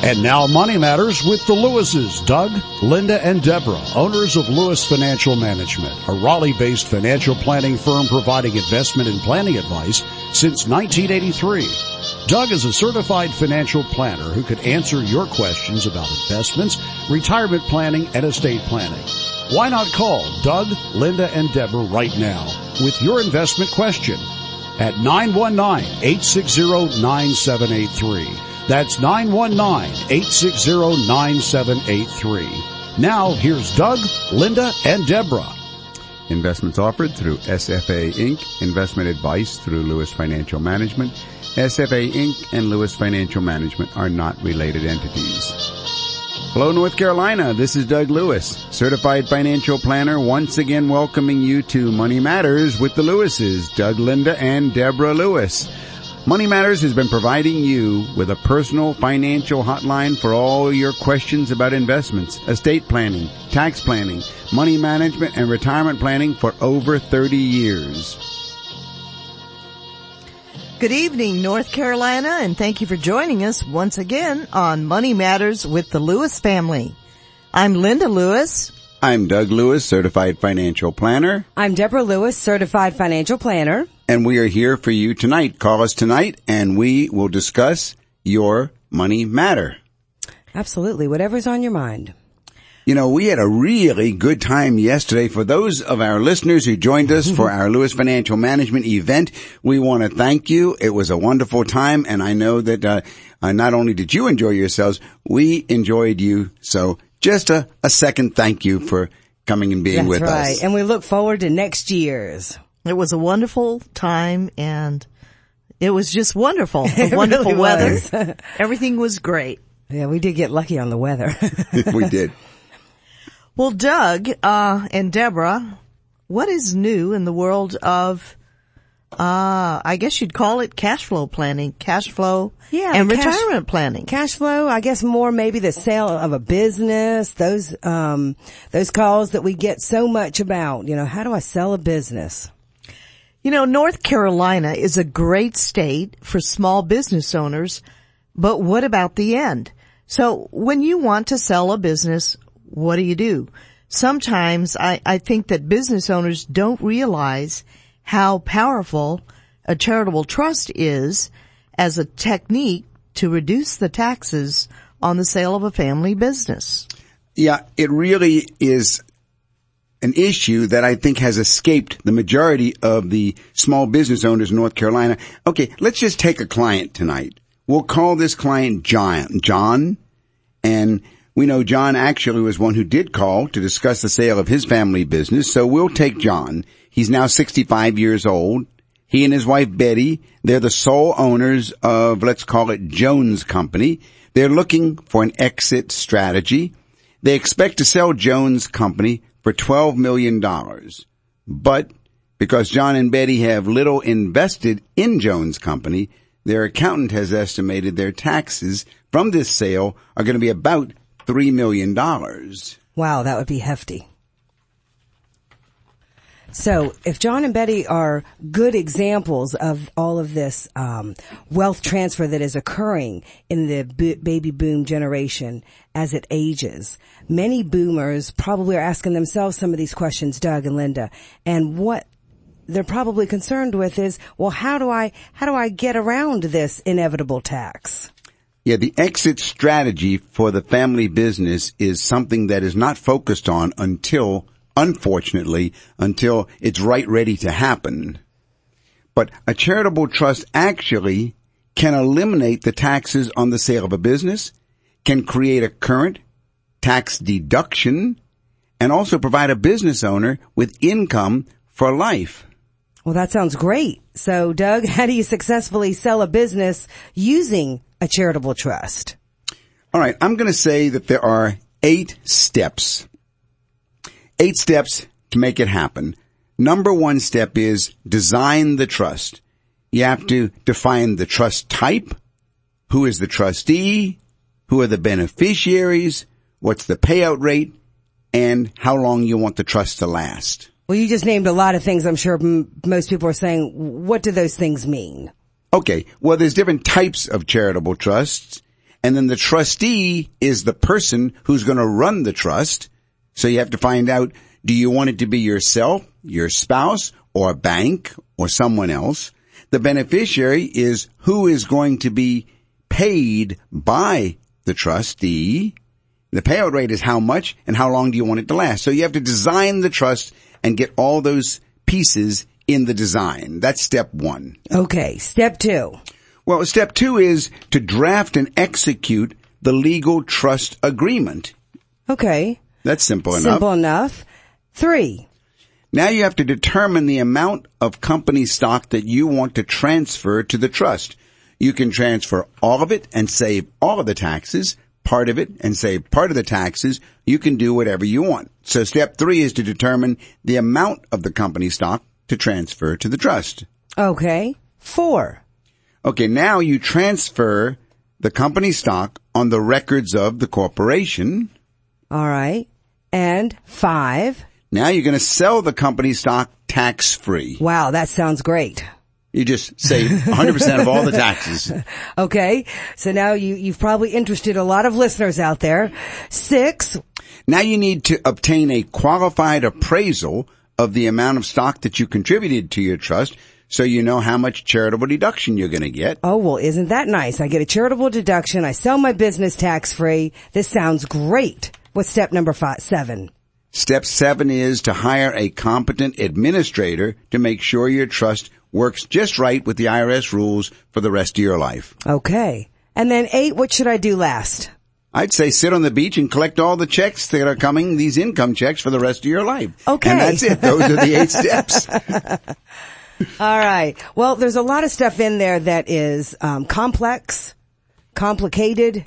And now Money Matters with the Lewises, Doug, Linda, and Deborah, owners of Lewis Financial Management, a Raleigh-based financial planning firm providing investment and planning advice since 1983. Doug is a certified financial planner who could answer your questions about investments, retirement planning, and estate planning. Why not call Doug, Linda, and Deborah right now with your investment question at 919-860-9783. That's 919-860-9783. Now here's Doug, Linda, and Deborah. Investments offered through SFA Inc. Investment advice through Lewis Financial Management. SFA Inc. and Lewis Financial Management are not related entities. Hello, North Carolina. This is Doug Lewis, certified financial planner, once again welcoming you to Money Matters with the Lewises, Doug Linda and Deborah Lewis. Money Matters has been providing you with a personal financial hotline for all your questions about investments, estate planning, tax planning, money management, and retirement planning for over 30 years. Good evening, North Carolina, and thank you for joining us once again on Money Matters with the Lewis family. I'm Linda Lewis. I'm Doug Lewis, certified financial planner. I'm Deborah Lewis, certified financial planner. And we are here for you tonight. Call us tonight and we will discuss your money matter. Absolutely. Whatever's on your mind. You know, we had a really good time yesterday. For those of our listeners who joined us for our Lewis Financial Management event, we want to thank you. It was a wonderful time and I know that, uh, uh, not only did you enjoy yourselves, we enjoyed you. So just a, a second thank you for coming and being That's with right. us. And we look forward to next year's. It was a wonderful time and it was just wonderful. The wonderful really weather. was. Everything was great. Yeah, we did get lucky on the weather. we did. Well, Doug, uh, and Deborah, what is new in the world of, uh, I guess you'd call it cash flow planning, cash flow Yeah, and cash- retirement planning. Cash flow, I guess more maybe the sale of a business, those, um, those calls that we get so much about, you know, how do I sell a business? You know, North Carolina is a great state for small business owners, but what about the end? So when you want to sell a business, what do you do? Sometimes I, I think that business owners don't realize how powerful a charitable trust is as a technique to reduce the taxes on the sale of a family business. Yeah, it really is an issue that I think has escaped the majority of the small business owners in North Carolina. Okay, let's just take a client tonight. We'll call this client John. John, and we know John actually was one who did call to discuss the sale of his family business, so we'll take John. He's now 65 years old. He and his wife Betty, they're the sole owners of, let's call it Jones Company. They're looking for an exit strategy. They expect to sell Jones Company for $12 million. But because John and Betty have little invested in Jones Company, their accountant has estimated their taxes from this sale are going to be about $3 million. Wow, that would be hefty. So if John and Betty are good examples of all of this um, wealth transfer that is occurring in the b- baby boom generation as it ages, many boomers probably are asking themselves some of these questions, Doug and Linda, and what they're probably concerned with is, well, how do I how do I get around this inevitable tax? Yeah, the exit strategy for the family business is something that is not focused on until, unfortunately, until it's right ready to happen. But a charitable trust actually can eliminate the taxes on the sale of a business, can create a current tax deduction, and also provide a business owner with income for life. Well, that sounds great. So, Doug, how do you successfully sell a business using a charitable trust? All right, I'm going to say that there are eight steps. Eight steps to make it happen. Number one step is design the trust. You have to define the trust type, who is the trustee, who are the beneficiaries, what's the payout rate, and how long you want the trust to last. Well, you just named a lot of things. I'm sure m- most people are saying, what do those things mean? Okay, well there's different types of charitable trusts, And then the trustee is the person who's going to run the trust. So you have to find out, do you want it to be yourself, your spouse, or a bank, or someone else? The beneficiary is who is going to be paid by the trustee. The payout rate is how much and how long do you want it to last. So you have to design the trust and get all those pieces in the design. That's step one. Okay. Step two. Well, step two is to draft and execute the legal trust agreement. Okay. That's simple enough. Simple enough. Three. Now you have to determine the amount of company stock that you want to transfer to the trust. You can transfer all of it and save all of the taxes, part of it and save part of the taxes. You can do whatever you want. So step three is to determine the amount of the company stock to transfer to the trust. Okay. Four. Okay, now you transfer the company stock on the records of the corporation. All right. And five. Now you're going to sell the company stock tax free. Wow, that sounds great. You just save 100% of all the taxes. Okay. So now you, you've probably interested a lot of listeners out there. Six. Now you need to obtain a qualified appraisal of the amount of stock that you contributed to your trust so you know how much charitable deduction you're going to get. Oh, well, isn't that nice? I get a charitable deduction. I sell my business tax free. This sounds great. What's step number five, seven? Step seven is to hire a competent administrator to make sure your trust works just right with the IRS rules for the rest of your life. Okay. And then eight, what should I do last? I'd say sit on the beach and collect all the checks that are coming, these income checks for the rest of your life. Okay. And that's it. Those are the eight steps. All right. Well, there's a lot of stuff in there that is um, complex, complicated,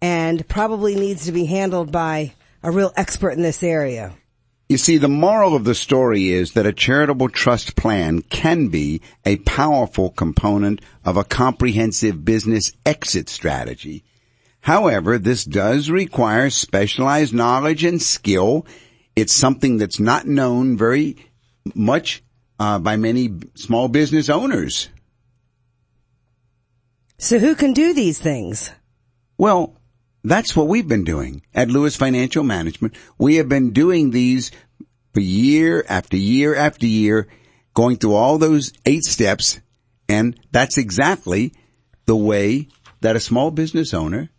and probably needs to be handled by a real expert in this area. You see, the moral of the story is that a charitable trust plan can be a powerful component of a comprehensive business exit strategy. However, this does require specialized knowledge and skill. It's something that's not known very much uh, by many small business owners. So who can do these things? Well, that's what we've been doing at Lewis Financial Management. We have been doing these for year after year after year, going through all those eight steps. And that's exactly the way that a small business owner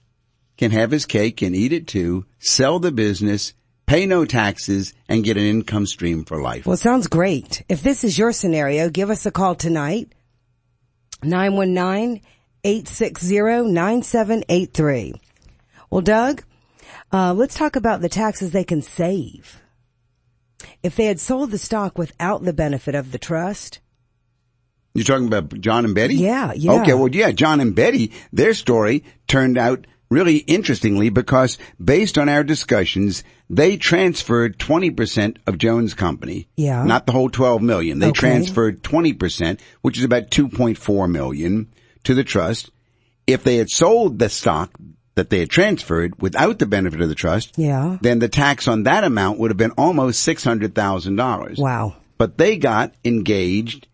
can have his cake and eat it too, sell the business, pay no taxes, and get an income stream for life. Well, sounds great. If this is your scenario, give us a call tonight. 919-860-9783. Well, Doug, uh, let's talk about the taxes they can save. If they had sold the stock without the benefit of the trust, You're talking about John and Betty? Yeah, yeah. Okay, well, yeah, John and Betty, their story turned out really interestingly because based on our discussions, they transferred 20% of Jones Company. Yeah. Not the whole 12 million. They Okay. transferred 20%, which is about 2.4 million to the trust. If they had sold the stock that they had transferred without the benefit of the trust, Yeah. then the tax on that amount would have been almost $600,000 wow. but they got engaged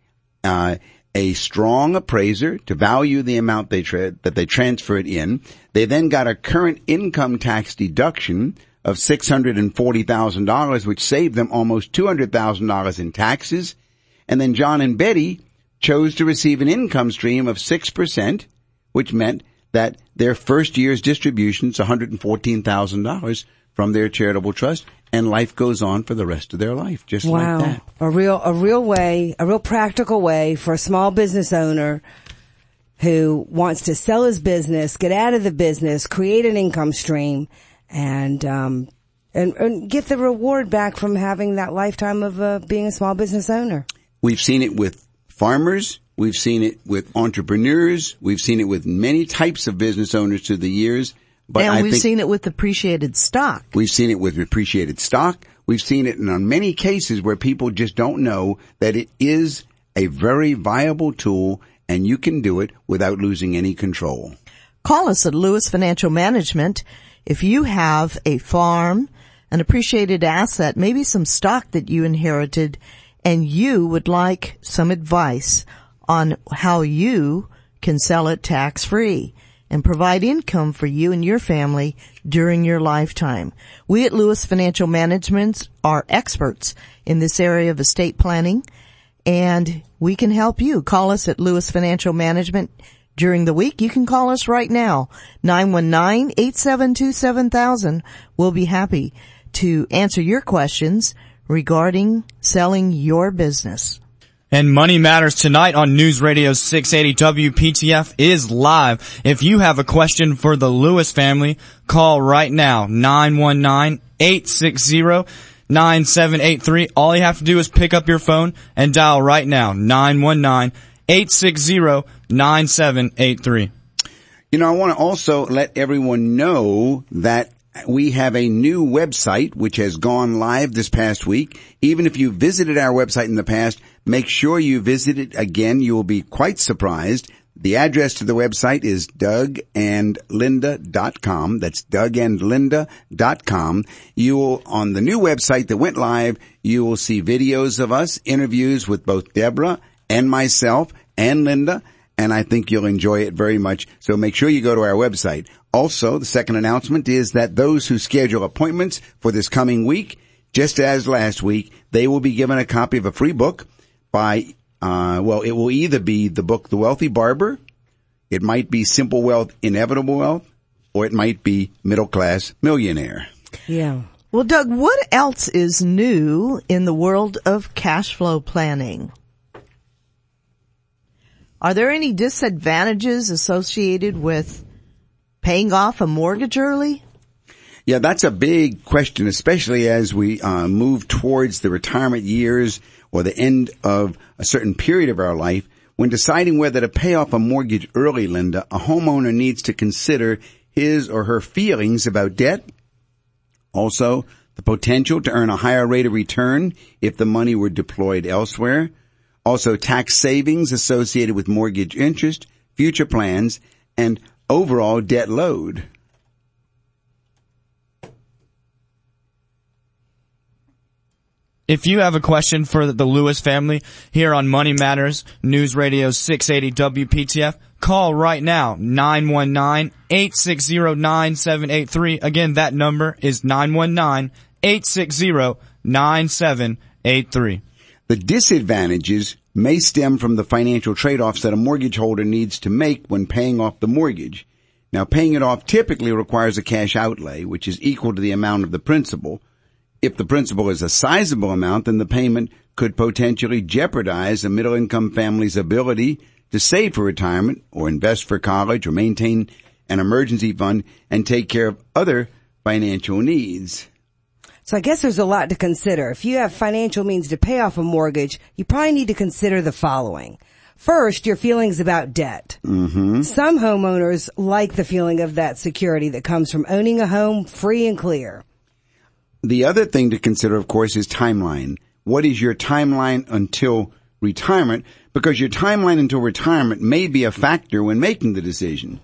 uh, a strong appraiser to value the amount they tra- that they transferred in. They then got a current income tax deduction of six hundred and forty thousand dollars, which saved them almost two hundred thousand dollars in taxes. And then John and Betty chose to receive an income stream of six percent, which meant that their first year's distributions one hundred and fourteen thousand dollars from their charitable trust, and life goes on for the rest of their life, just Wow. like that. A real, a real way, a real practical way for a small business owner who wants to sell his business, get out of the business, create an income stream and, um, and, and get the reward back from having that lifetime of uh, being a small business owner. We've seen it with farmers. We've seen it with entrepreneurs. We've seen it with many types of business owners through the years. But and I we've seen it with appreciated stock. we've seen it with appreciated stock. We've seen it in on many cases where people just don't know that it is a very viable tool and you can do it without losing any control. Call us at Lewis Financial Management if you have a farm, an appreciated asset, maybe some stock that you inherited, and you would like some advice on how you can sell it tax free. and provide income for you and your family during your lifetime. We at Lewis Financial Management are experts in this area of estate planning and we can help you. Call us at Lewis Financial Management during the week. You can call us right now, 919-872-7000. We'll be happy to answer your questions regarding selling your business. And Money Matters tonight on News Radio 680 WPTF is live. If you have a question for the Lewis family, call right now, 919-860-9783. All you have to do is pick up your phone and dial right now, 919-860-9783. You know, I want to also let everyone know that we have a new website which has gone live this past week. Even if you visited our website in the past, make sure you visit it again. You will be quite surprised. The address to the website is dougandlinda.com. That's dougandlinda.com. You will, on the new website that went live, you will see videos of us, interviews with both Deborah and myself and Linda, and I think you'll enjoy it very much. So make sure you go to our website. Also, the second announcement is that those who schedule appointments for this coming week, just as last week, they will be given a copy of a free book by, uh, well, it will either be the book The Wealthy Barber, it might be Simple Wealth, Inevitable Wealth, or it might be Middle Class Millionaire. Yeah. Well, Doug, what else is new in the world of cash flow planning? Are there any disadvantages associated with paying off a mortgage early? Yeah, that's a big question, especially as we uh, move towards the retirement years or the end of a certain period of our life. When deciding whether to pay off a mortgage early, Linda, a homeowner needs to consider his or her feelings about debt. Also, the potential to earn a higher rate of return if the money were deployed elsewhere. Also, tax savings associated with mortgage interest, future plans, and overall debt load. If you have a question for the Lewis family here on Money Matters News Radio 680 WPTF, call right now 919-860-9783. Again, that number is 919-860-9783. The disadvantages may stem from the financial trade-offs that a mortgage holder needs to make when paying off the mortgage. Now, paying it off typically requires a cash outlay, which is equal to the amount of the principal. If the principal is a sizable amount, then the payment could potentially jeopardize a middle income family's ability to save for retirement or invest for college or maintain an emergency fund and take care of other financial needs. So I guess there's a lot to consider. If you have financial means to pay off a mortgage, you probably need to consider the following. First, your feelings about debt. Mm-hmm. Some homeowners like the feeling of that security that comes from owning a home free and clear. The other thing to consider, of course, is timeline. What is your timeline until retirement? Because your timeline until retirement may be a factor when making the decision.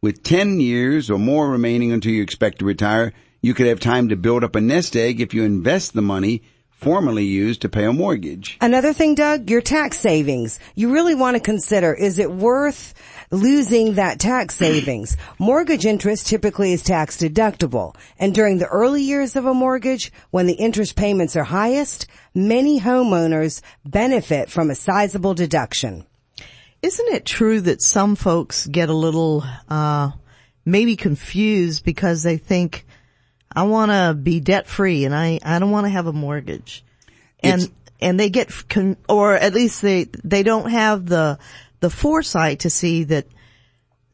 With 10 years or more remaining until you expect to retire, you could have time to build up a nest egg if you invest the money formerly used to pay a mortgage. Another thing, Doug, your tax savings. You really want to consider, is it worth losing that tax savings? Mortgage interest typically is tax deductible. And during the early years of a mortgage, when the interest payments are highest, many homeowners benefit from a sizable deduction. Isn't it true that some folks get a little, uh, maybe confused because they think, I want to be debt free and I, I don't want to have a mortgage. And, It's- and they get, con- or at least they, they don't have the, the foresight to see that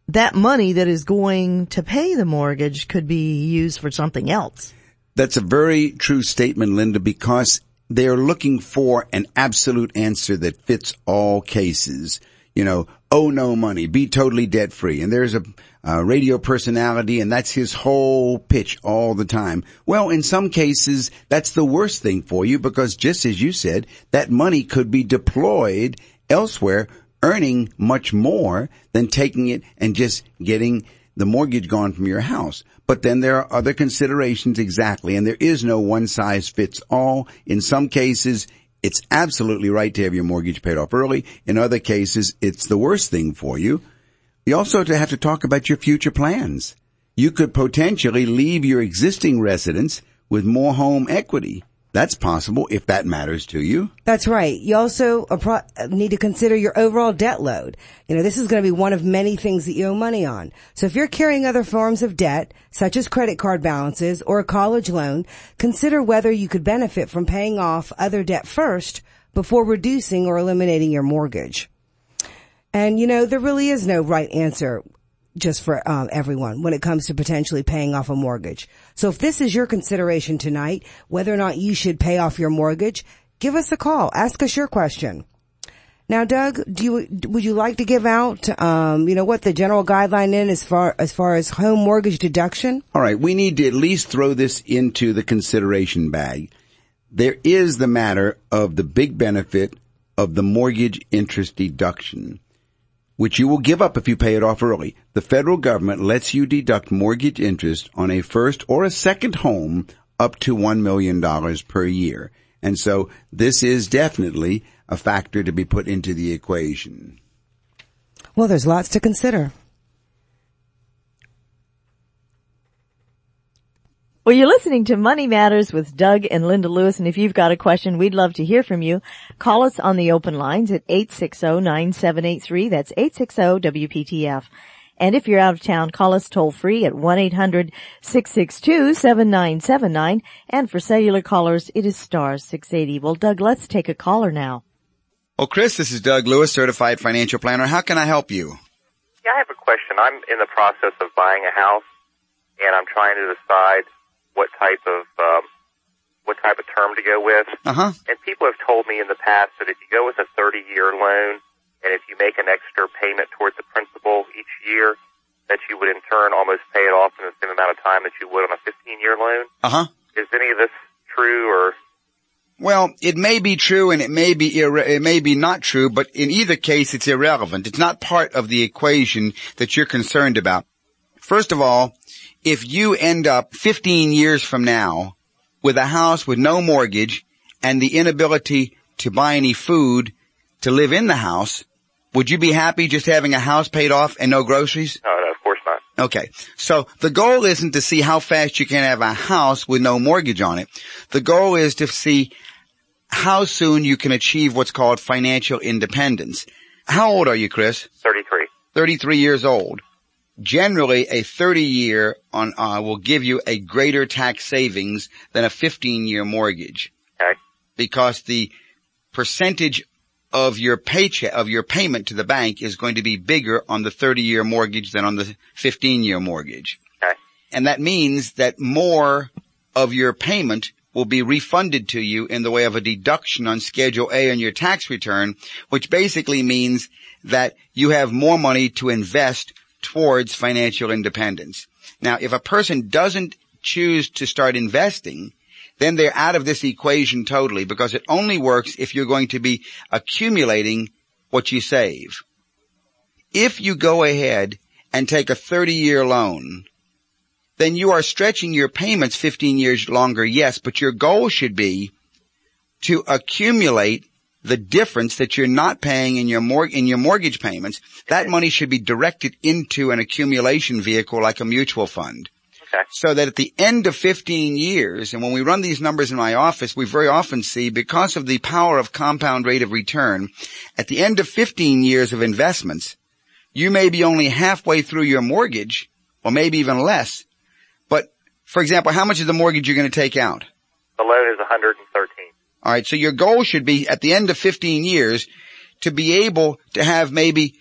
that money that is going to pay the mortgage could be used for something else. That's a very true statement, Linda, because they're looking for an absolute answer that fits all cases. You know, owe no money, be totally debt free. And there's a, a radio personality and that's his whole pitch all the time. Well, in some cases, that's the worst thing for you because just as you said, that money could be deployed elsewhere, earning much more than taking it and just getting the mortgage gone from your house. But then there are other considerations exactly, and there is no one size fits all. In some cases, it's absolutely right to have your mortgage paid off early. In other cases, it's the worst thing for you. You also have to talk about your future plans. You could potentially leave your existing residence with more home equity. That's possible if that matters to you. That's right. You also need to consider your overall debt load. You know, this is going to be one of many things that you owe money on. So if you're carrying other forms of debt, such as credit card balances or a college loan, consider whether you could benefit from paying off other debt first before reducing or eliminating your mortgage. And you know, there really is no right answer just for um, everyone when it comes to potentially paying off a mortgage. So if this is your consideration tonight, whether or not you should pay off your mortgage, give us a call. Ask us your question. Now, Doug, do you would you like to give out, um, you know, what the general guideline is as far as far as home mortgage deduction? All right, we need to at least throw this into the consideration bag. There is the matter of the big benefit of the mortgage interest deduction which you will give up if you pay it off early. The federal government lets you deduct mortgage interest on a first or a second home up to $1 million per year. And so this is definitely a factor to be put into the equation. Well, there's lots to consider. Well, you're listening to Money Matters with Doug and Linda Lewis, and if you've got a question, we'd love to hear from you. Call us on the open lines at 860-9783. That's 860-WPTF. And if you're out of town, call us toll free at 1-800-662-7979. And for cellular callers, it is star 680. Well, Doug, let's take a caller now. Oh, Chris, this is Doug Lewis, certified financial planner. How can I help you? Yeah, I have a question. I'm in the process of buying a house and I'm trying to decide what type of um, what type of term to go with. Uh-huh. And people have told me in the past that if you go with a 30-year loan, and if you make an extra payment towards the principal each year, that you would in turn almost pay it off in the same amount of time that you would on a 15-year loan. Uh-huh. Is any of this true or? Well, it may be true and it may be irre- it may be not true, but in either case, it's irrelevant. It's not part of the equation that you're concerned about. First of all, if you end up 15 years from now with a house with no mortgage and the inability to buy any food to live in the house, would you be happy just having a house paid off and no groceries? No, no, of course not. Okay. So the goal isn't to see how fast you can have a house with no mortgage on it. The goal is to see how soon you can achieve what's called financial independence. How old are you, Chris? 33. 33 years old generally a 30 year on, uh, will give you a greater tax savings than a 15 year mortgage. Okay. Because the percentage of your paycheck, of your payment to the bank is going to be bigger on the 30 year mortgage than on the 15 year mortgage. Okay. And that means that more of your payment will be refunded to you in the way of a deduction on Schedule A on your tax return, which basically means that you have more money to invest towards financial independence. Now, if a person doesn't choose to start investing, then they're out of this equation totally because it only works if you're going to be accumulating what you save. If you go ahead and take a 30 year loan, then you are stretching your payments 15 years longer, yes, but your goal should be to accumulate the difference that you're not paying in your mor- in your mortgage payments, that money should be directed into an accumulation vehicle like a mutual fund. Okay. So that at the end of 15 years, and when we run these numbers in my office, we very often see because of the power of compound rate of return, at the end of 15 years of investments, you may be only halfway through your mortgage, or maybe even less. But, for example, how much is the mortgage you're going to take out? The loan is 113. All right. So your goal should be at the end of 15 years to be able to have maybe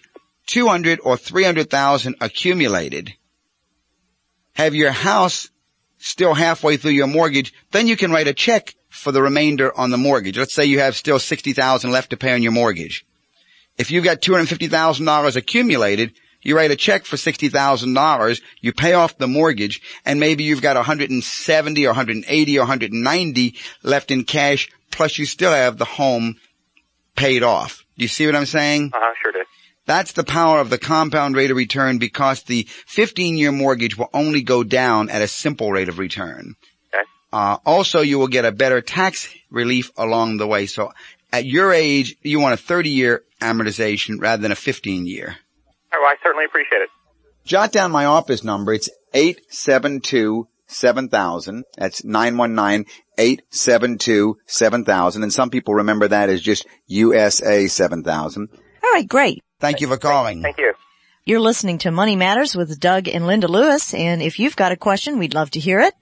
200 or 300,000 accumulated. Have your house still halfway through your mortgage. Then you can write a check for the remainder on the mortgage. Let's say you have still 60,000 left to pay on your mortgage. If you've got $250,000 accumulated, you write a check for $60,000, you pay off the mortgage, and maybe you've got 170 or 180 or 190 left in cash plus you still have the home paid off. Do you see what I'm saying? Uh huh, sure do. That's the power of the compound rate of return because the 15 year mortgage will only go down at a simple rate of return. Okay. Uh, also you will get a better tax relief along the way. So at your age, you want a 30 year amortization rather than a 15 year. Oh, I certainly appreciate it. Jot down my office number. It's 872 7000. That's 919-872-7000. And some people remember that as just USA 7000. All right, great. Thank you for calling. Thank you. You're listening to Money Matters with Doug and Linda Lewis, and if you've got a question, we'd love to hear it.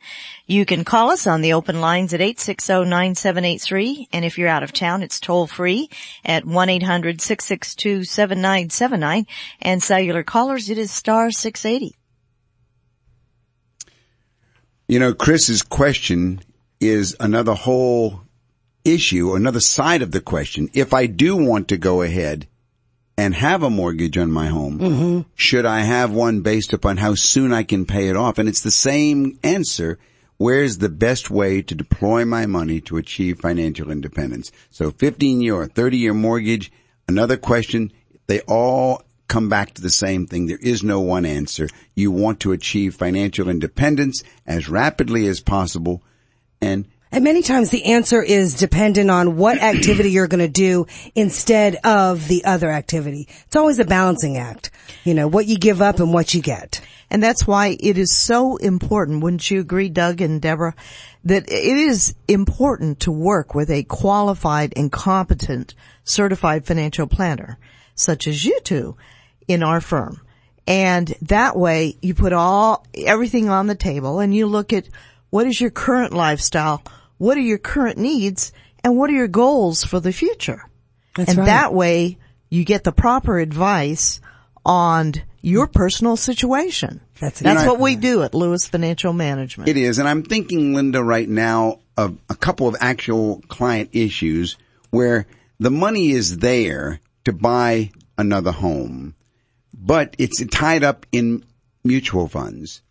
You can call us on the open lines at 860-9783, and if you're out of town, it's toll free at 1-800-662-7979, and cellular callers, it is star 680. You know, Chris's question is another whole issue, another side of the question. If I do want to go ahead and have a mortgage on my home, mm-hmm. should I have one based upon how soon I can pay it off? And it's the same answer. Where's the best way to deploy my money to achieve financial independence? So 15 year or 30 year mortgage, another question. They all come back to the same thing. There is no one answer. You want to achieve financial independence as rapidly as possible and And many times the answer is dependent on what activity you're going to do instead of the other activity. It's always a balancing act. You know, what you give up and what you get. And that's why it is so important, wouldn't you agree, Doug and Deborah, that it is important to work with a qualified and competent certified financial planner, such as you two in our firm. And that way you put all, everything on the table and you look at what is your current lifestyle, what are your current needs, and what are your goals for the future. That's and right. that way you get the proper advice on your personal situation. That's That's what we do at Lewis Financial Management. It is, and I'm thinking, Linda, right now of a couple of actual client issues where the money is there to buy another home, but it's tied up in mutual funds.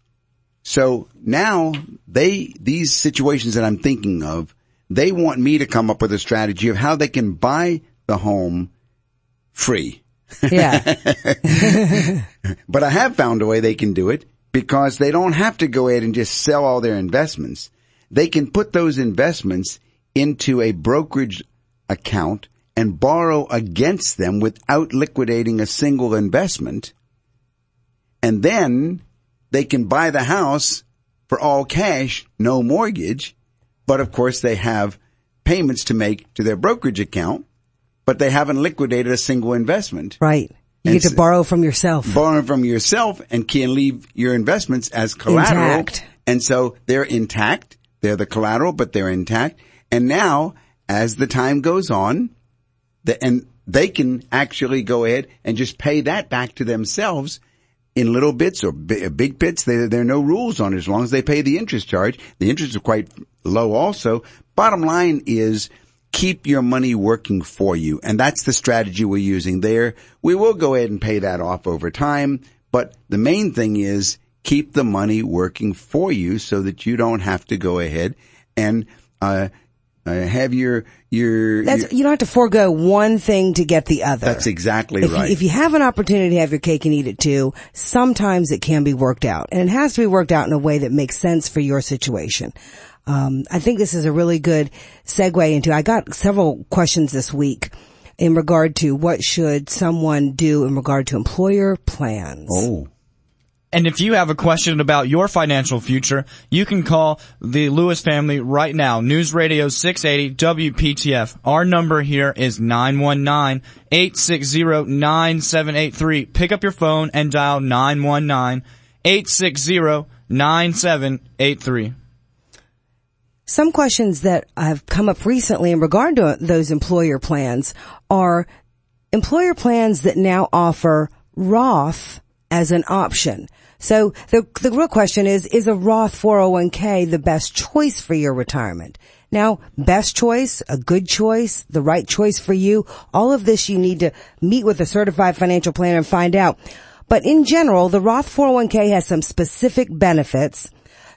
So now they, these situations that I'm thinking of, they want me to come up with a strategy of how they can buy the home free. Yeah. But I have found a way they can do it because they don't have to go ahead and just sell all their investments. They can put those investments into a brokerage account and borrow against them without liquidating a single investment. And then they can buy the house for all cash, no mortgage. But of course they have payments to make to their brokerage account, but they haven't liquidated a single investment right. You get to borrow from yourself. borrow from yourself and can leave your investments as collateral. Intact. And so they're intact. They're the collateral, but they're intact. And now, as the time goes on, and they can actually go ahead and just pay that back to themselves in little bits or bi- big bits. There are no rules on it as long as they pay the interest charge. The interest is quite low also. Bottom line is keep your money working for you. And that's the strategy we're using there. We will go ahead and pay that off over time. But the main thing is keep the money working for you so that you don't have to go ahead and, uh, uh, have your, your, That's, your- you don't have to forego one thing to get the other. that's exactly if right. You, if you have an opportunity to have your cake and eat it too, sometimes it can be worked out. And it has to be worked out in a way that makes sense for your situation. Um, I think this is a really good segue into, I got several questions this week in regard to what should someone do in regard to employer plans. oh. And if you have a question about your financial future, you can call the Lewis family right now. News Radio 680 WPTF. Our number here is 919-860-9783. Pick up your phone and dial 919-860-9783. Some questions that have come up recently in regard to those employer plans are employer plans that now offer Roth as an option. So the, the real question is, is a Roth 401k the best choice for your retirement? Now, best choice, a good choice, the right choice for you, all of this you need to meet with a certified financial planner and find out. But in general, the Roth 401k has some specific benefits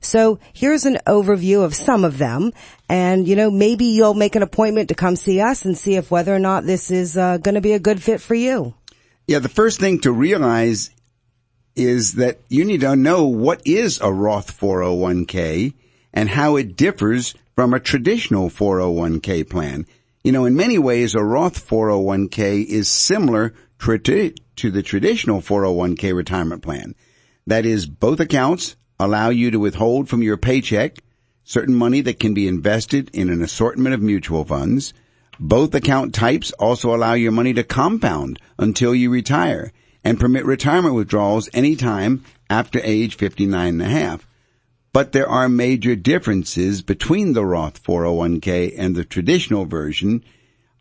so here's an overview of some of them. And, you know, maybe you'll make an appointment to come see us and see if whether or not this is uh, going to be a good fit for you. Yeah, the first thing to realize is that you need to know what is a Roth 401k and how it differs from a traditional 401k plan. You know, in many ways, a Roth 401k is similar to the traditional 401k retirement plan. That is, both accounts allow you to withhold from your paycheck certain money that can be invested in an assortment of mutual funds. Both account types also allow your money to compound until you retire and permit retirement withdrawals anytime after age 59 and a half. But there are major differences between the Roth 401k and the traditional version,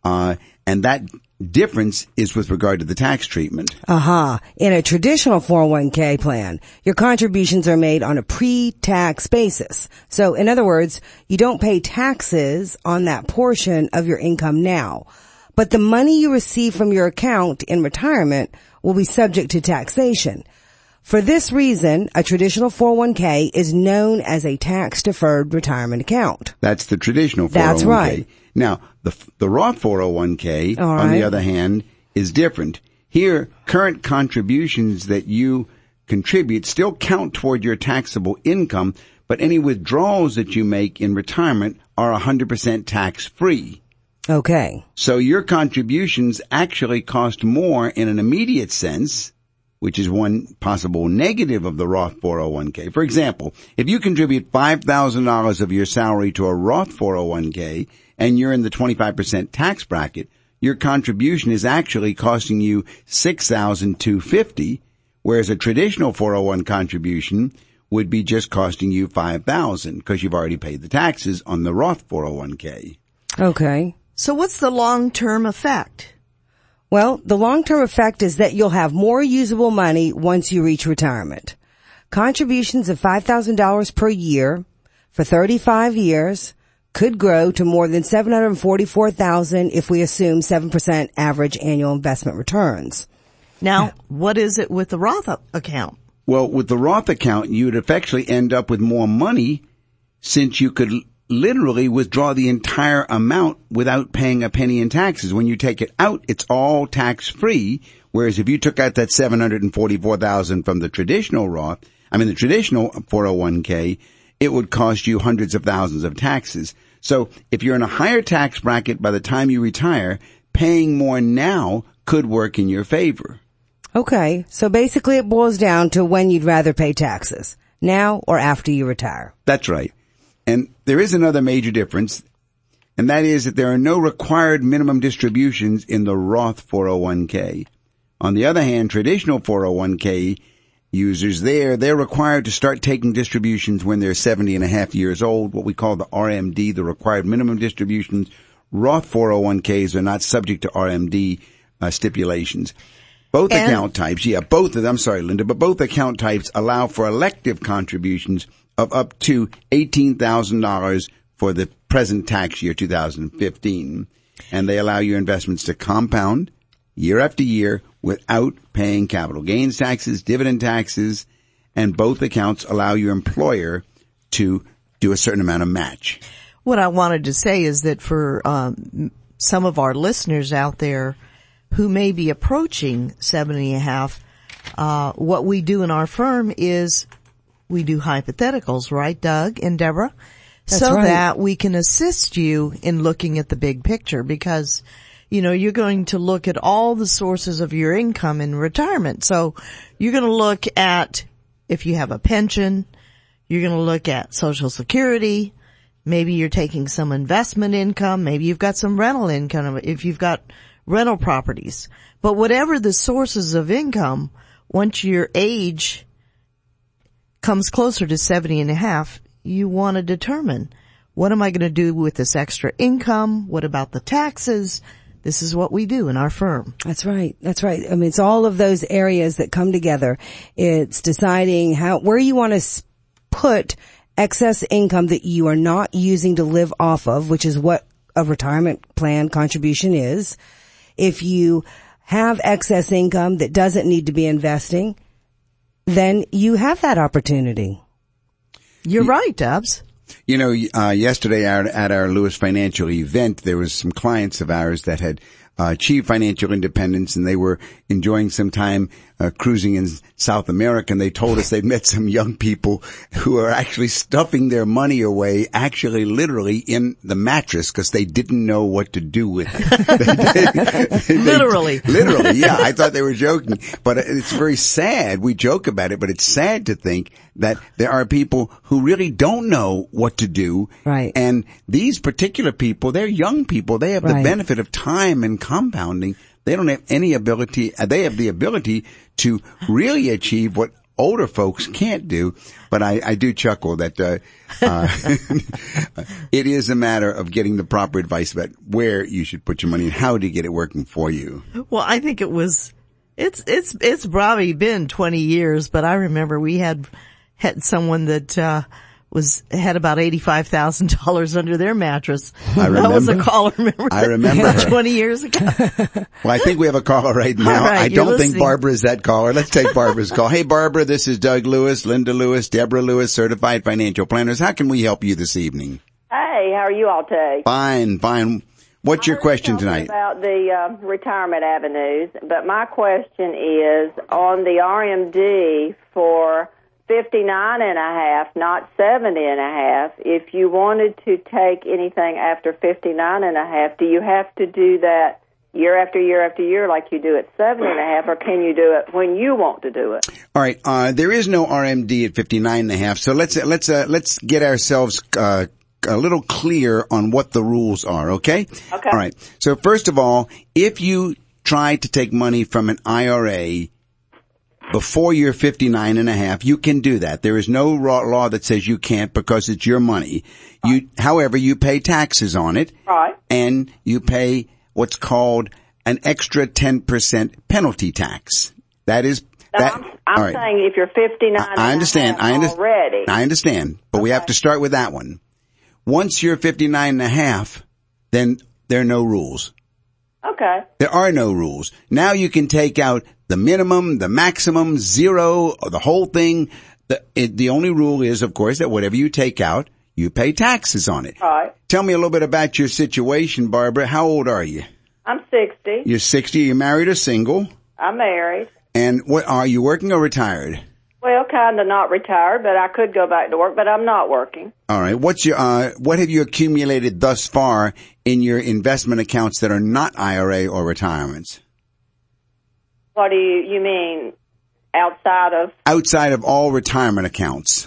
uh, and that difference is with regard to the tax treatment. Aha. Uh-huh. In a traditional 401k plan, your contributions are made on a pre-tax basis. So in other words, you don't pay taxes on that portion of your income now. But the money you receive from your account in retirement will be subject to taxation. For this reason, a traditional 401k is known as a tax deferred retirement account. That's the traditional 401k. That's right. Now, the, the Roth 401k, All on the other hand, is different. Here, current contributions that you contribute still count toward your taxable income, but any withdrawals that you make in retirement are 100% tax free. Okay. So your contributions actually cost more in an immediate sense, which is one possible negative of the Roth 401k. For example, if you contribute $5,000 of your salary to a Roth 401k and you're in the 25% tax bracket, your contribution is actually costing you 6,250, whereas a traditional 401 contribution would be just costing you 5,000 because you've already paid the taxes on the Roth 401k. Okay. So what's the long-term effect? Well, the long-term effect is that you'll have more usable money once you reach retirement. Contributions of $5,000 per year for 35 years could grow to more than 744,000 if we assume 7% average annual investment returns. Now, what is it with the Roth account? Well, with the Roth account, you'd effectively end up with more money since you could l- literally withdraw the entire amount without paying a penny in taxes. When you take it out, it's all tax free. Whereas if you took out that 744,000 from the traditional Roth, I mean the traditional 401k, it would cost you hundreds of thousands of taxes. So if you're in a higher tax bracket by the time you retire, paying more now could work in your favor. Okay. So basically it boils down to when you'd rather pay taxes. Now or after you retire. That's right. And there is another major difference, and that is that there are no required minimum distributions in the Roth 401k. On the other hand, traditional 401k users there, they're required to start taking distributions when they're 70 and a half years old, what we call the RMD, the required minimum distributions. Roth 401ks are not subject to RMD uh, stipulations. Both And- account types, yeah, both of them, I'm sorry, Linda, but both account types allow for elective contributions of up to $18,000 for the present tax year 2015. And they allow your investments to compound year after year without paying capital gains taxes, dividend taxes, and both accounts allow your employer to do a certain amount of match. What I wanted to say is that for um, some of our listeners out there who may be approaching 70 and a half, uh, what we do in our firm is we do hypotheticals, right, Doug and Deborah? That's so right. that we can assist you in looking at the big picture because, you know, you're going to look at all the sources of your income in retirement. So you're going to look at if you have a pension, you're going to look at social security, maybe you're taking some investment income, maybe you've got some rental income if you've got rental properties. But whatever the sources of income, once your age comes closer to 70 and a half, you want to determine what am I going to do with this extra income? What about the taxes? This is what we do in our firm. That's right. That's right. I mean, it's all of those areas that come together. It's deciding how, where you want to put excess income that you are not using to live off of, which is what a retirement plan contribution is. If you have excess income that doesn't need to be investing, then you have that opportunity. You're right, Dubs. You know, uh, yesterday at at our Lewis Financial event, there was some clients of ours that had uh, achieved financial independence and they were enjoying some time uh, cruising in South America and they told us they met some young people who are actually stuffing their money away, actually literally in the mattress because they didn't know what to do with it. They- they- Literally. literally, yeah. I thought they were joking, but it's very sad. We joke about it, but it's sad to think that there are people who really don't know what to do. Right. And these particular people, they're young people. They have the benefit of time and compounding. They don't have any ability, uh, they have the ability to really achieve what older folks can't do. But I, I do chuckle that, uh, uh, it is a matter of getting the proper advice about where you should put your money and how to get it working for you. Well, I think it was, it's, it's, it's probably been 20 years, but I remember we had, had someone that, uh, was, had about $85,000 under their mattress. I remember. That was a remember. caller, remember? I remember her. 20 years ago. Well, I think we have a caller right now. All right, I don't think. Barbara is that caller. Let's take Barbara's call. Hey, Barbara, this is Doug Lewis, Linda Lewis, Deborah Lewis, certified financial planners. How can we help you this evening? Hey, how are you all today? Fine, fine. What's your question tonight? About the uh, retirement avenues, but my question is on the RMD for 59 and a half, not 70 and a half. If you wanted to take anything after 59 and a half, do you have to do that year after year after year like you do at 70 and a half, or can you do it when you want to do it? All right, uh, there is no RMD at 59 and a half. So let's, uh, let's, uh, let's get ourselves, uh, a little clear on what the rules are, okay? Okay. All right. So first of all, if you try to take money from an IRA before you're 59 and a half, you can do that. There is no law that says you can't because it's your money. You, however, you pay taxes on it. Right. And you pay what's called an extra 10% penalty tax. That is, No, that, I'm, I'm right. saying if you're 59 and I understand. a half I under- already. I understand. But we have to start with that one. Once you're 59 and a half, then there are no rules. okay. There are no rules. Now you can take out the minimum, the maximum, zero, or the whole thing. The, it, the only rule is, of course, that whatever you take out, you pay taxes on it. All right. Tell me a little bit about your situation, Barbara. How old are you? I'm 60. You're 60. You're married or single? I'm married. And what are you working or retired? Well, kind of not retired, but I could go back to work, but I'm not working. All right. What's your uh, what have you accumulated thus far in your investment accounts that are not IRA or retirements? What do you you mean outside of? Outside of all retirement accounts.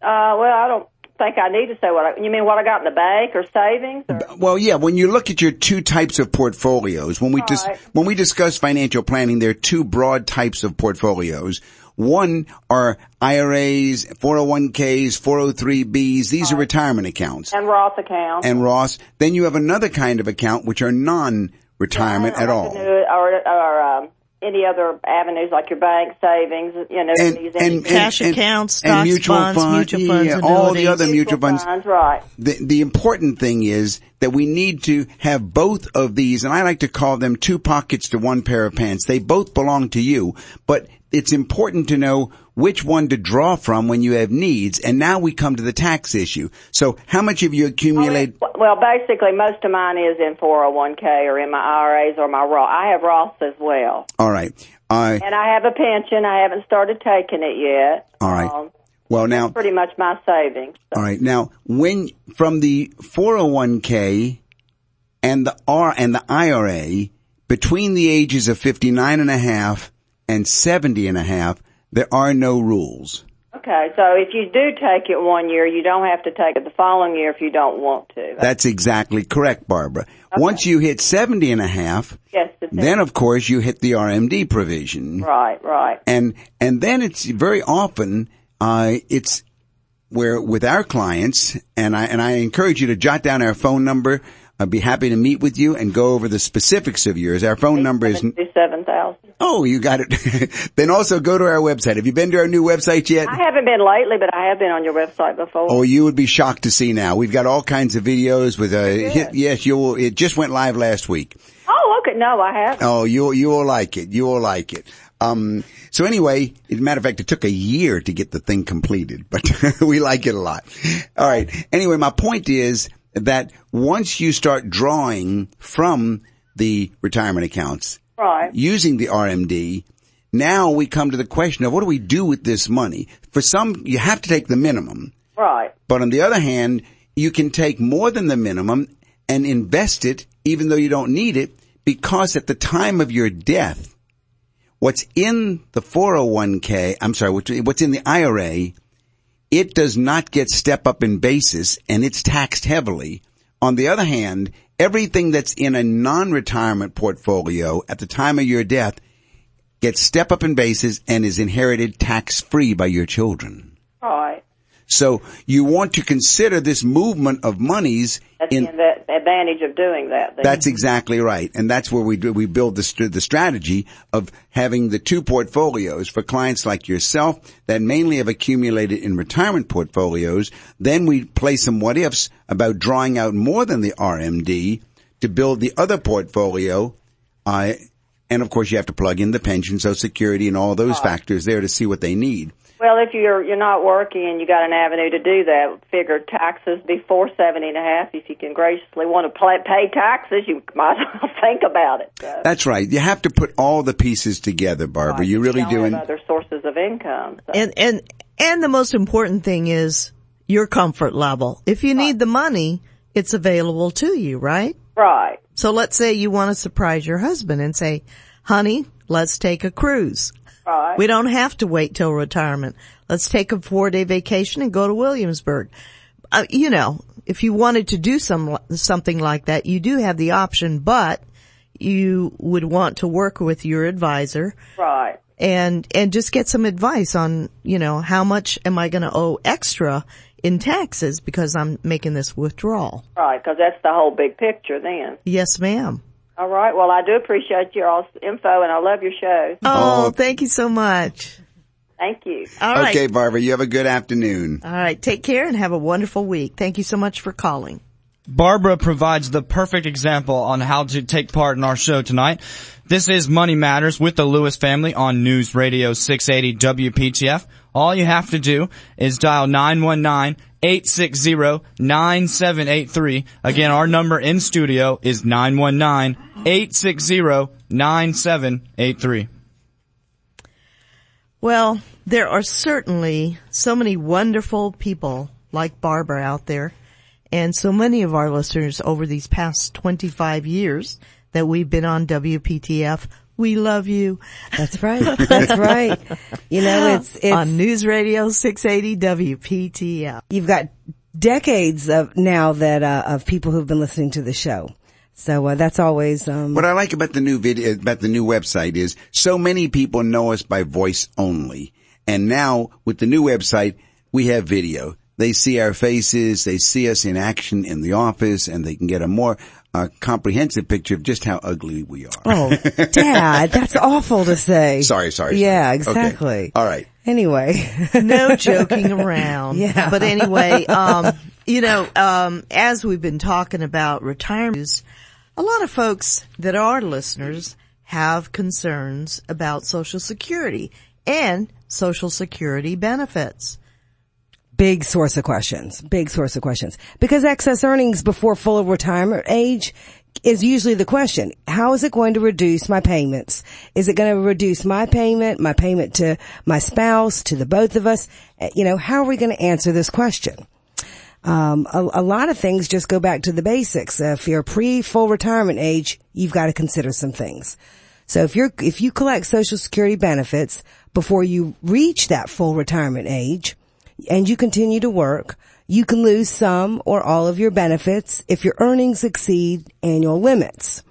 Uh, well, I don't think I need to say what I. You mean what I got in the bank or savings? Or, Well, yeah, when you look at your two types of portfolios, when we dis- Right. when we discuss financial planning, there are two broad types of portfolios. One are IRAs, 401ks, 403bs. These are retirement accounts. and Roth accounts. And Roth. then you have another kind of account which are non-retirement at all. Or, or um, any other avenues like your bank savings. You know, And, these and, Cash and- accounts, and stocks, mutual bonds, funds, mutual funds, yeah, all the annuities. other mutual funds. funds, right? the, the important thing is that we need to have both of these, and I like to call them two pockets to one pair of pants. They both belong to you, but it's important to know which one to draw from when you have needs. And now we come to the tax issue. So how much have you accumulated? Well, basically, most of mine is in 401k or in my IRAs or my Roth. I have Roths as well. All right. Uh, And I have a pension. I haven't started taking it yet. all right. Um, Well, now, pretty much my savings. all right. Now, when from the 401k and the R and the IRA between the ages of 59 and a half and 70 and a half, there are no rules. Okay, so if you do take it one year, you don't have to take it the following year if you don't want to. That's exactly correct, Barbara. Once you hit 70 and a half, yes, then of course you hit the RMD provision. right, right. And, and then it's very often, uh, it's where with our clients, and I, and I encourage you to jot down our phone number. I'd be happy to meet with you and go over the specifics of yours. Our phone number is, Seven thousand. oh, you got it. then also go to our website. Have you been to our new website yet? I haven't been lately, but I have been on your website before. Oh, you would be shocked to see now. We've got all kinds of videos with a hit. Yes, you will. It just went live last week. Oh, okay. No, I haven't. Oh, you you will like it. You will like it. Um, so anyway, as a matter of fact, it took a year to get the thing completed, but we like it a lot. All right. Anyway, my point is that once you start drawing from the retirement accounts, Right. using the RMD. Now we come to the question of what do we do with this money? For some, you have to take the minimum. Right. But on the other hand, you can take more than the minimum and invest it even though you don't need it because at the time of your death, what's in the 401k, I'm sorry, what's in the IRA, it does not get step up in basis and it's taxed heavily. On the other hand, everything that's in a non-retirement portfolio at the time of your death gets step up in basis and is inherited tax free by your children. Right. So you want to consider this movement of monies in, the inve- advantage of doing that. Then. that's exactly right. And that's where we do, we build the, st- the strategy of having the two portfolios for clients like yourself that mainly have accumulated in retirement portfolios. Then we play some what ifs about drawing out more than the RMD to build the other portfolio. Uh, and of course you have to plug in the pension, social security and all those factors there to see what they need. Well, if you're you're not working and you got an avenue to do that, figure taxes before seventy and a half. If you can graciously want to play, pay taxes, you might as well think about it. So, That's right. You have to put all the pieces together, Barbara. You really don't do. And other sources of income. So. And, and, and the most important thing is your comfort level. If you need the money, it's available to you, right? right. So let's say you want to surprise your husband and say, honey, let's take a cruise. Right. We don't have to wait till retirement. Let's take a four day vacation and go to Williamsburg. Uh, you know, if you wanted to do some, something like that, you do have the option, but you would want to work with your advisor Right. and, and just get some advice on, you know, how much am I going to owe extra in taxes because I'm making this withdrawal? Right. Because that's the whole big picture. Then. Yes, ma'am. All right. Well, I do appreciate your all info, and I love your show. Oh, Oh. thank you so much. Thank you. All right. okay, Barbara, you have a good afternoon. All right. Take care and have a wonderful week. Thank you so much for calling. Barbara provides the perfect example on how to take part in our show tonight. This is Money Matters with the Lewis family on News Radio 680 WPTF. All you have to do is dial 919-860-9783. Again, our number in studio is 919-860-9783. Well, there are certainly so many wonderful people like Barbara out there and so many of our listeners over these past 25 years that we've been on WPTF. We love you. That's right. That's right. You know, it's, it's, on News Radio 680 WPTF. you've got decades of now that, uh, of people who've been listening to the show. So, uh, that's always, um, What I like about the new video, about the new website is so many people know us by voice only. And now with the new website, we have video. They see our faces, they see us in action in the office, and they can get a more uh, comprehensive picture of just how ugly we are. oh, dad, that's awful to say. Sorry, sorry. sorry. Yeah, Okay. exactly. All right. Anyway. No joking around. Yeah. But anyway, um, you know, um, as we've been talking about retirement, a lot of folks that are listeners have concerns about Social Security and Social Security benefits. Big source of questions. Big source of questions. Because excess earnings before full retirement age is usually the question. How is it going to reduce my payments? Is it going to reduce my payment, my payment to my spouse, to the both of us? Uh, You know, how are we going to answer this question? Um, a, a lot of things just go back to the basics. Uh, if you're pre full retirement age, you've got to consider some things. So if you're, if you collect social security benefits before you reach that full retirement age and you continue to work, you can lose some or all of your benefits if your earnings exceed annual limits.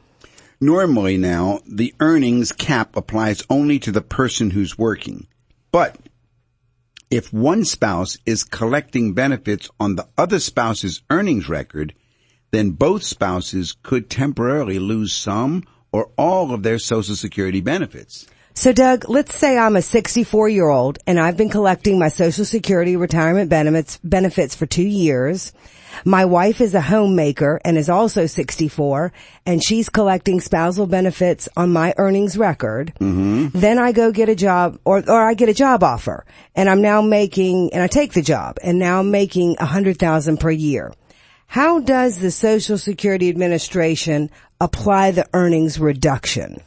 Normally now, the earnings cap applies only to the person who's working. But if one spouse is collecting benefits on the other spouse's earnings record, then both spouses could temporarily lose some or all of their Social Security benefits. So Doug, let's say I'm a 64 year old and I've been collecting my social security retirement benefits, benefits for two years. My wife is a homemaker and is also 64 and she's collecting spousal benefits on my earnings record. Mm-hmm. Then I go get a job or, or I get a job offer and I'm now making, and I take the job and now I'm making a hundred thousand per year. How does the Social Security Administration apply the earnings reduction?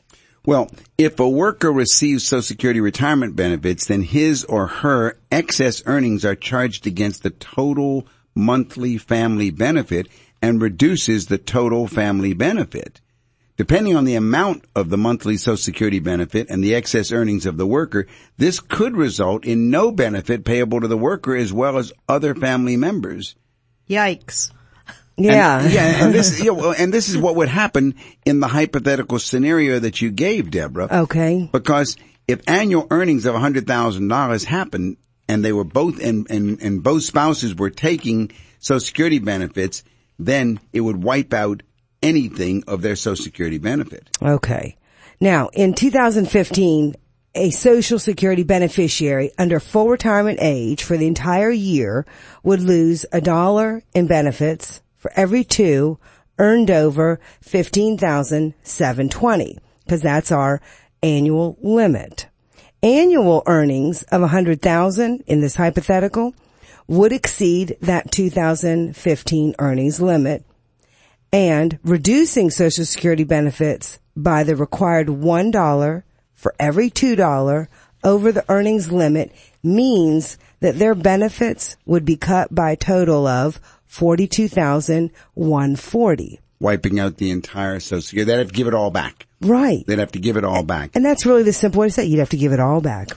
Well, if a worker receives Social Security retirement benefits, then his or her excess earnings are charged against the total monthly family benefit and reduces the total family benefit. Depending on the amount of the monthly Social Security benefit and the excess earnings of the worker, this could result in no benefit payable to the worker as well as other family members. Yikes. Yeah. And, yeah, and this, yeah, well, and this is what would happen in the hypothetical scenario that you gave, Deborah. Okay. Because if annual earnings of $100,000 happened and they were both, and, and, and both spouses were taking Social Security benefits, then it would wipe out anything of their Social Security benefit. Okay. Now, in 2015, a social security beneficiary under full retirement age for the entire year would lose a dollar in benefits for every two earned over 15,720 because that's our annual limit. Annual earnings of 100,000 in this hypothetical would exceed that 2015 earnings limit and reducing social security benefits by the required $1 for every $2 over the earnings limit means that their benefits would be cut by a total of 42,140. Wiping out the entire Social Security. They'd have to give it all back. Right. They'd have to give it all back. And that's really the simple way to say it. You'd have to give it all back.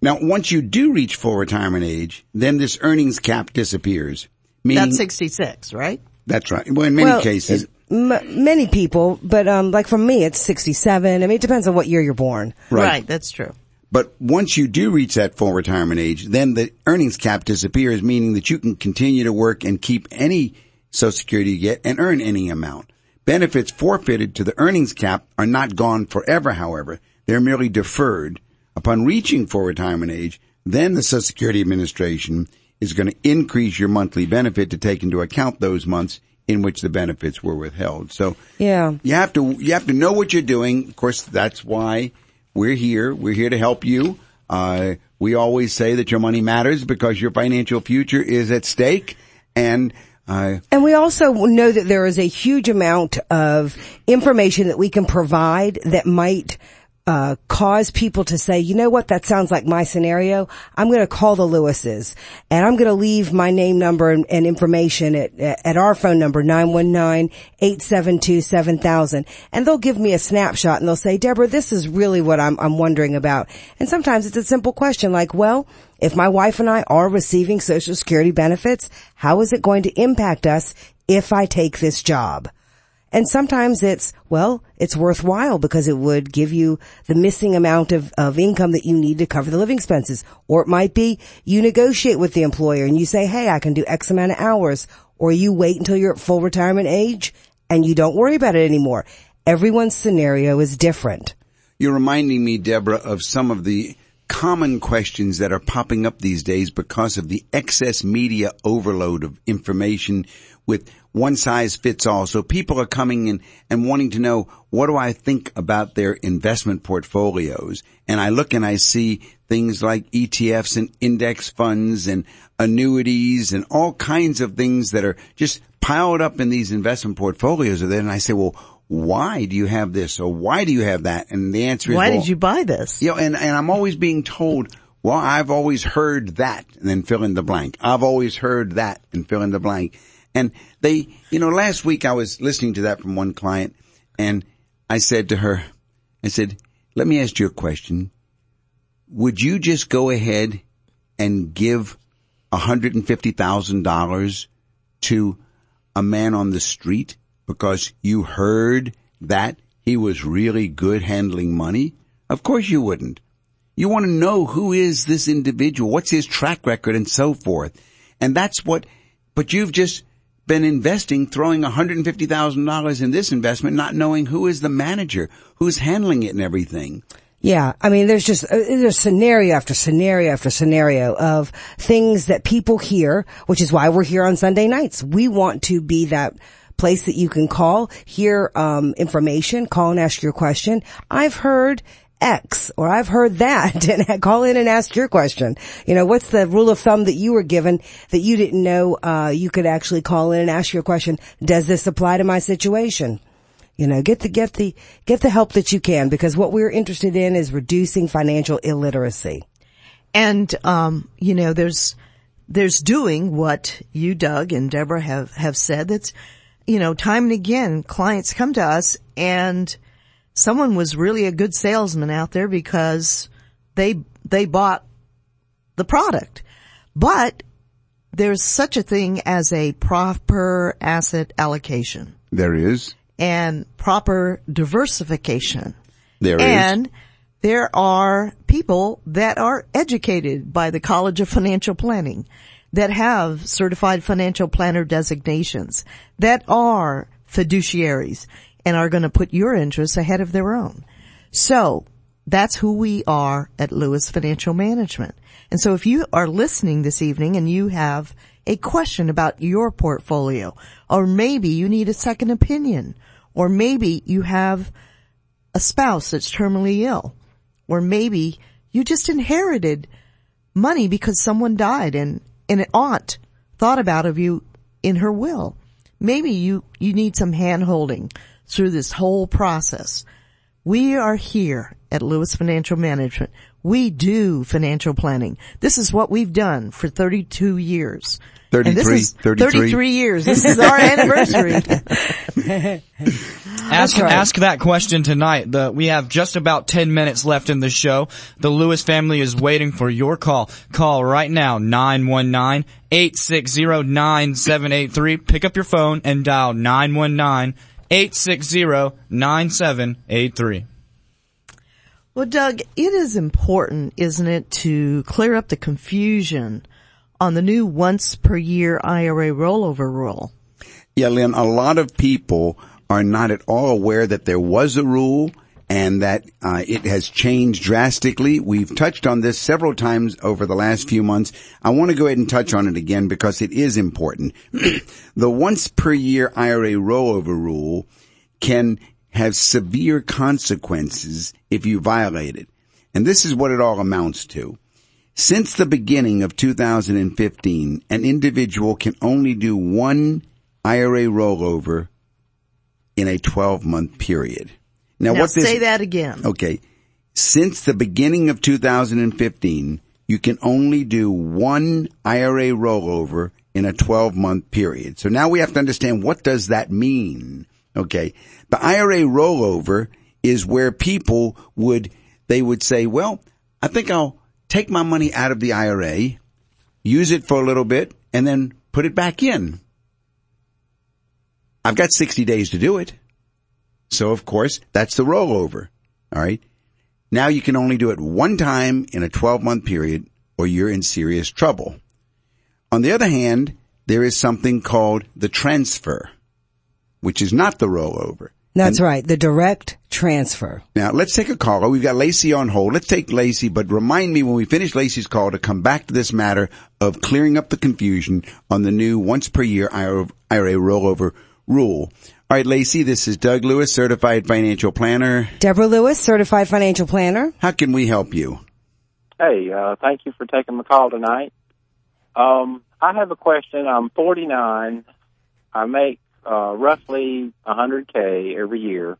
Now, once you do reach full retirement age, then this earnings cap disappears. Meaning, That's 66, right? That's right. Well, in many Well, cases, m- many people, but um, like for me, it's 67. I mean, it depends on what year you're born. Right. That's true. But once you do reach that full retirement age, then the earnings cap disappears, meaning that you can continue to work and keep any Social Security you get and earn any amount. Benefits forfeited to the earnings cap are not gone forever, however. They're merely deferred. Upon reaching full retirement age, then the Social Security Administration is going to increase your monthly benefit to take into account those months in which the benefits were withheld. So Yeah. you have to you have to know what you're doing. Of course, that's why we're here. We're here to help you. Uh, we always say that your money matters because your financial future is at stake, and uh, And we also know that there is a huge amount of information that we can provide that might uh, cause people to say, you know what, that sounds like my scenario. I'm going to call the Lewises and I'm going to leave my name, number, and, and information at, at our phone number, 919-872-7000. And they'll give me a snapshot and they'll say, Deborah, this is really what I'm, I'm wondering about. And sometimes it's a simple question like, well, if my wife and I are receiving social security benefits, how is it going to impact us if I take this job? And sometimes it's, well, it's worthwhile because it would give you the missing amount of, of income that you need to cover the living expenses. Or it might be you negotiate with the employer and you say, hey, I can do X amount of hours. Or you wait until you're at full retirement age and you don't worry about it anymore. Everyone's scenario is different. you're reminding me, Deborah, of some of the common questions that are popping up these days because of the excess media overload of information with one size fits all. So people are coming in and wanting to know, what do I think about their investment portfolios? And I look and I see things like ETFs and index funds and annuities and all kinds of things that are just piled up in these investment portfolios. And I say, well, why do you have this or why do you have that? And the answer is, Why well, did you buy this? you know, and, and I'm always being told, well, I've always heard that and then fill in the blank. I've always heard that and fill in the blank. And they, you know, last week I was listening to that from one client and I said to her, I said, let me ask you a question. Would you just go ahead and give $150,000 to a man on the street because you heard that he was really good handling money? Of course you wouldn't. You want to know who is this individual, what's his track record and so forth. And that's what, but you've just been investing, throwing $150,000 in this investment, not knowing who is the manager, who's handling it and everything. Yeah, I mean, there's just uh, there's scenario after scenario after scenario of things that people hear, which is why we're here on Sunday nights. We want to be that place that you can call, hear um, information, call and ask your question. I've heard X or I've heard that and call in and ask your question. You know, what's the rule of thumb that you were given that you didn't know uh, you could actually call in and ask your question? Does this apply to my situation? You know, get the, get the, get the help that you can because what we're interested in is reducing financial illiteracy. And, um, you know, there's, there's doing what you, Doug and Deborah have, have said. That's, you know, time and again, clients come to us and someone was really a good salesman out there because they, they bought the product. But there's such a thing as a proper asset allocation There is. and proper diversification. There is. and there are people that are educated by the College of Financial Planning that have certified financial planner designations that are fiduciaries and are going to put your interests ahead of their own. So that's who we are at Lewis Financial Management. And so if you are listening this evening and you have a question about your portfolio, or maybe you need a second opinion, or maybe you have a spouse that's terminally ill, or maybe you just inherited money because someone died and, and an aunt thought about of you in her will. Maybe you, you need some hand holding through this whole process. We are here at Lewis Financial Management. We do financial planning. This is what we've done for 32 years. And this 33, is 33. 33 years. This is our anniversary. Ask, ask that question tonight. The, we have just about 10 minutes left in the show. The Lewis family is waiting for your call. Call right now, 919-860-9783. Pick up your phone and dial 919-860-9783. Well, Doug, it is important, isn't it, to clear up the confusion on the new once per year IRA rollover rule. Yeah, Lynn, a lot of people are not at all aware that there was a rule and that uh, it has changed drastically. We've touched on this several times over the last few months. I want to go ahead and touch on it again because it is important. the once per year IRA rollover rule can have severe consequences if you violate it. And this is what it all amounts to. Since the beginning of 2015, an individual can only do one IRA rollover in a 12 month period. Now, Now what this, say that again. okay. Since the beginning of 2015, you can only do one IRA rollover in a 12 month period. So now we have to understand what does that mean? Okay. The IRA rollover is where people would, they would say, well, I think I'll take my money out of the IRA, use it for a little bit, and then put it back in. I've got 60 days to do it. So of course, that's the rollover. All right. Now you can only do it one time in a 12 month period or you're in serious trouble. On the other hand, there is something called the transfer, which is not the rollover. That's right. The direct transfer. Now let's take a caller. We've got Lacey on hold. Let's take Lacey, but remind me when we finish Lacey's call to come back to this matter of clearing up the confusion on the new once per year IRA rollover rule. All right, Lacey, this is Doug Lewis, certified financial planner. Deborah Lewis, certified financial planner. How can we help you? Hey, uh, thank you for taking the call tonight. Um, I have a question. I'm 49. I make uh, roughly 100k every year.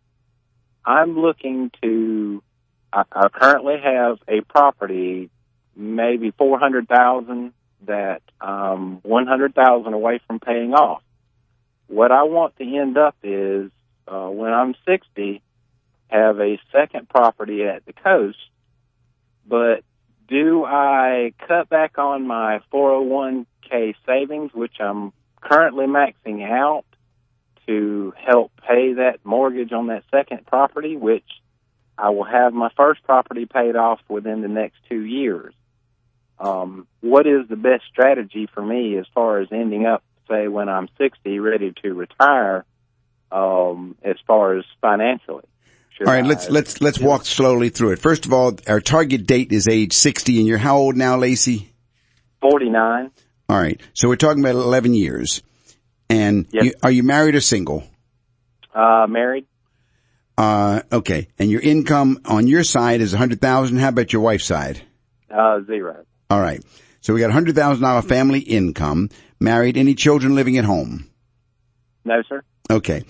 I'm looking to. I, I currently have a property, maybe 400,000 that um 100,000 away from paying off. What I want to end up is uh, when I'm 60, have a second property at the coast, but do I cut back on my 401k savings, which I'm currently maxing out, to help pay that mortgage on that second property, which I will have my first property paid off within the next two years? Um, what is the best strategy for me as far as ending up, say, when I'm 60, ready to retire, um, as far as financially? All right, I- let's let's let's walk slowly through it. First of all, our target date is age 60 and you're how old now, Lacey? 49. All right. So we're talking about 11 years. And Yes. you, are you married or single? Uh, married. Uh, okay. And your income on your side is 100,000. How about your wife's side? Uh, zero. All right. So we got $100,000 family income, married, any children living at home? No, sir. Okay.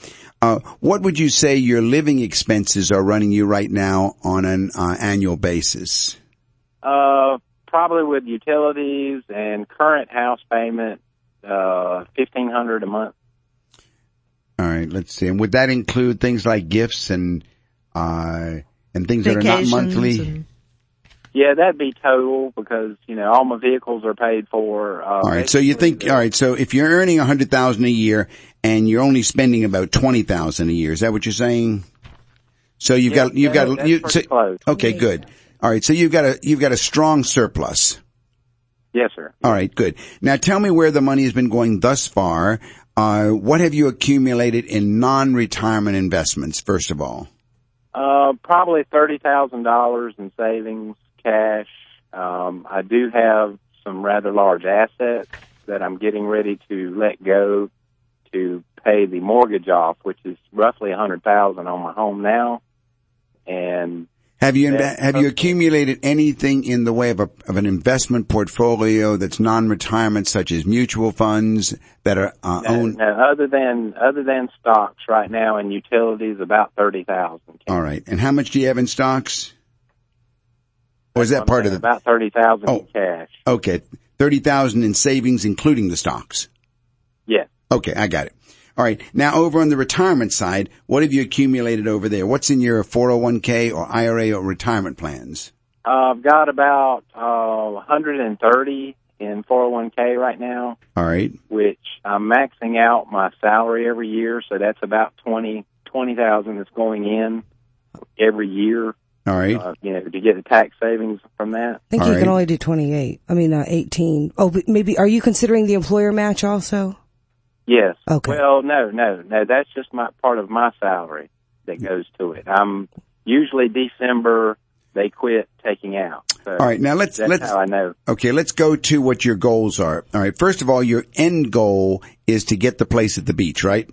Uh, what would you say your living expenses are running you right now on an uh, annual basis? Uh, probably with utilities and current house payment, uh, fifteen hundred a month. All right, let's see. And would that include things like gifts and uh, and things that are not monthly? and- Yeah, that'd be total because you know all my vehicles are paid for. Uh, All right. So you think, all right. So if you're earning a hundred thousand a year and you're only spending about twenty thousand a year, is that what you're saying? So you've Yeah, got, you've yeah, got, you, so- okay, good. All right. So you've got a, you've got a strong surplus. Yes, sir. All right, good. Now tell me where the money has been going thus far. Uh, what have you accumulated in non-retirement investments, first of all? Uh, probably thirty thousand dollars in savings, cash. Um, I do have some rather large assets that I'm getting ready to let go to pay the mortgage off, which is roughly a hundred thousand on my home now. And Have you, Yeah, have you accumulated anything in the way of a, of an investment portfolio that's non-retirement, such as mutual funds that are uh, no, owned? no, other than other than stocks right now and utilities, about thirty thousand. All right. And how much do you have in stocks? Is that part of the, about thirty thousand Oh. in cash? okay, 30,000 in savings, including the stocks. Yeah. Okay, I got it. All right. Now over on the retirement side, what have you accumulated over there? What's in your 401k or IRA or retirement plans? Uh, I've got about uh, 130 in 401k right now, All right. which I'm maxing out my salary every year, so that's about 20 20,000 that's going in every year. All right. Uh, you know, to get the tax savings from that. I think All you right. can only do 28. I mean, uh, 18. Oh, but maybe, are you considering the employer match also? Yes. Okay. Well, no, no, no. That's just my part of my salary that goes to it. I'm usually December they quit taking out. So All right. Now let's, that's let's, how I know. okay, let's go to what your goals are. All right. First of all, your end goal is to get the place at the beach, right?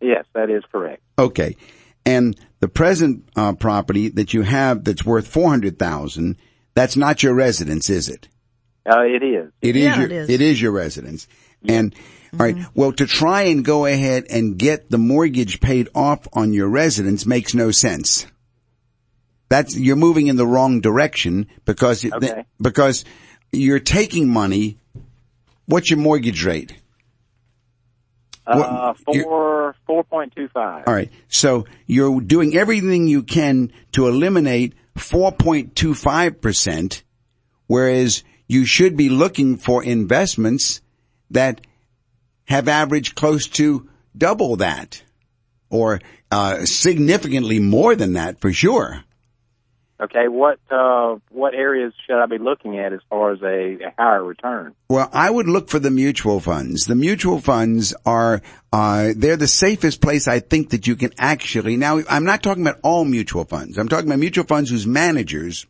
Yes, that is correct. Okay. And the present uh, property that you have that's worth 400,000, that's not your residence, is it? Uh, it is. It is Yeah, your it is. it is your residence. And all right, well to try and go ahead and get the mortgage paid off on your residence makes no sense. That's you're moving in the wrong direction because it- Okay. because you're taking money. What's your mortgage rate? Uh, four four point two five. All right. So you're doing everything you can to eliminate 4.25%, whereas you should be looking for investments that have averaged close to double that or uh, significantly more than that for sure. Okay, what uh, what areas should I be looking at as far as a, a higher return? Well, I would look for the mutual funds. The mutual funds are, uh, they're the safest place I think that you can actually, now I'm not talking about all mutual funds. I'm talking about mutual funds whose managers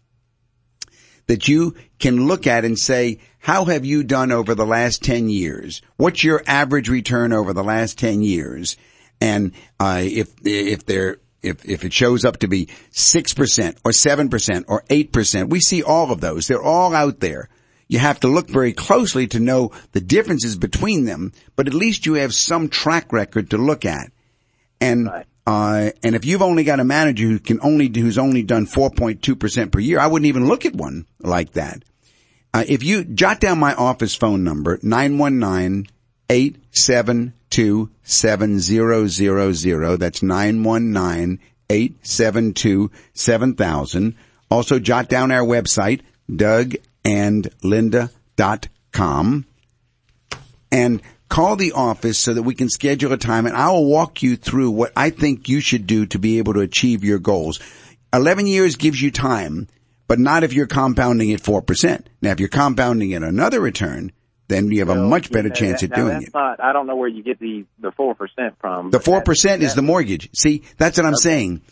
that you can look at and say, how have you done over the last 10 years? What's your average return over the last 10 years? And, uh, if, if they're, if, if it shows up to be 6% or 7% or 8%, we see all of those. They're all out there. You have to look very closely to know the differences between them, but at least you have some track record to look at. And, Right. uh, and if you've only got a manager who can only, who's only done 4.2% per year, I wouldn't even look at one like that. Uh, if you jot down my office phone number, 919-872-7000, that's 919-872-7000. Also jot down our website, dougandlinda.com and call the office so that we can schedule a time and I will walk you through what I think you should do to be able to achieve your goals. 11 years gives you time, but not if you're compounding at 4%. Now if you're compounding at another return, then you have a much better know, chance that- at doing it. Not, I don't know where you get the the four percent from. The 4% that- is the mortgage. See, that's what I'm saying.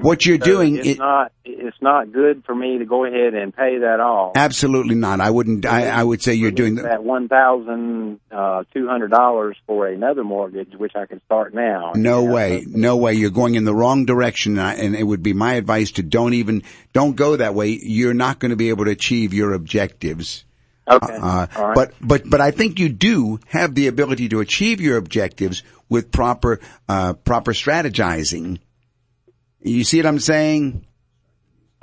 What you're so doing, It's it, not. It's not good for me to go ahead and pay that off. absolutely not. I wouldn't, I, I would say you're doing the, that one thousand uh, two hundred dollars for another mortgage, which I can start now. No You know, way, no way. You're going in the wrong direction, and I- and it would be my advice to don't even don't go that way. You're not going to be able to achieve your objectives. Okay. Uh, All right. But but but I think you do have the ability to achieve your objectives with proper uh, proper strategizing. You see what I'm saying?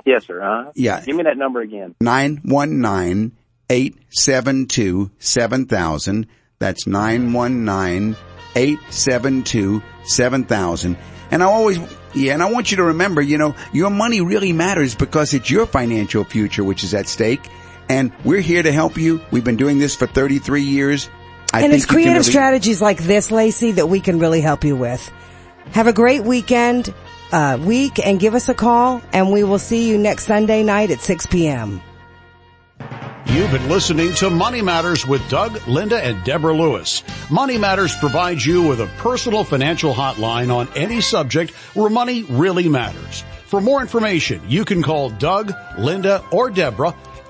yes, sir. Uh, Yeah. Give me that number again. Nine one nine eight seven two seven thousand. That's nine one nine eight seven two seven thousand. And I always, yeah, and I want you to remember, you know, your money really matters because it's your financial future which is at stake. And we're here to help you. We've been doing this for 33 years. I and think it's creative really- strategies like this, Lacey, that we can really help you with. Have a great weekend, uh, week and give us a call and we will see you next Sunday night at 6 p.m. You've been listening to Money Matters with Doug, Linda, and Deborah Lewis. Money Matters provides you with a personal financial hotline on any subject where money really matters. For more information, you can call Doug, Linda, or Deborah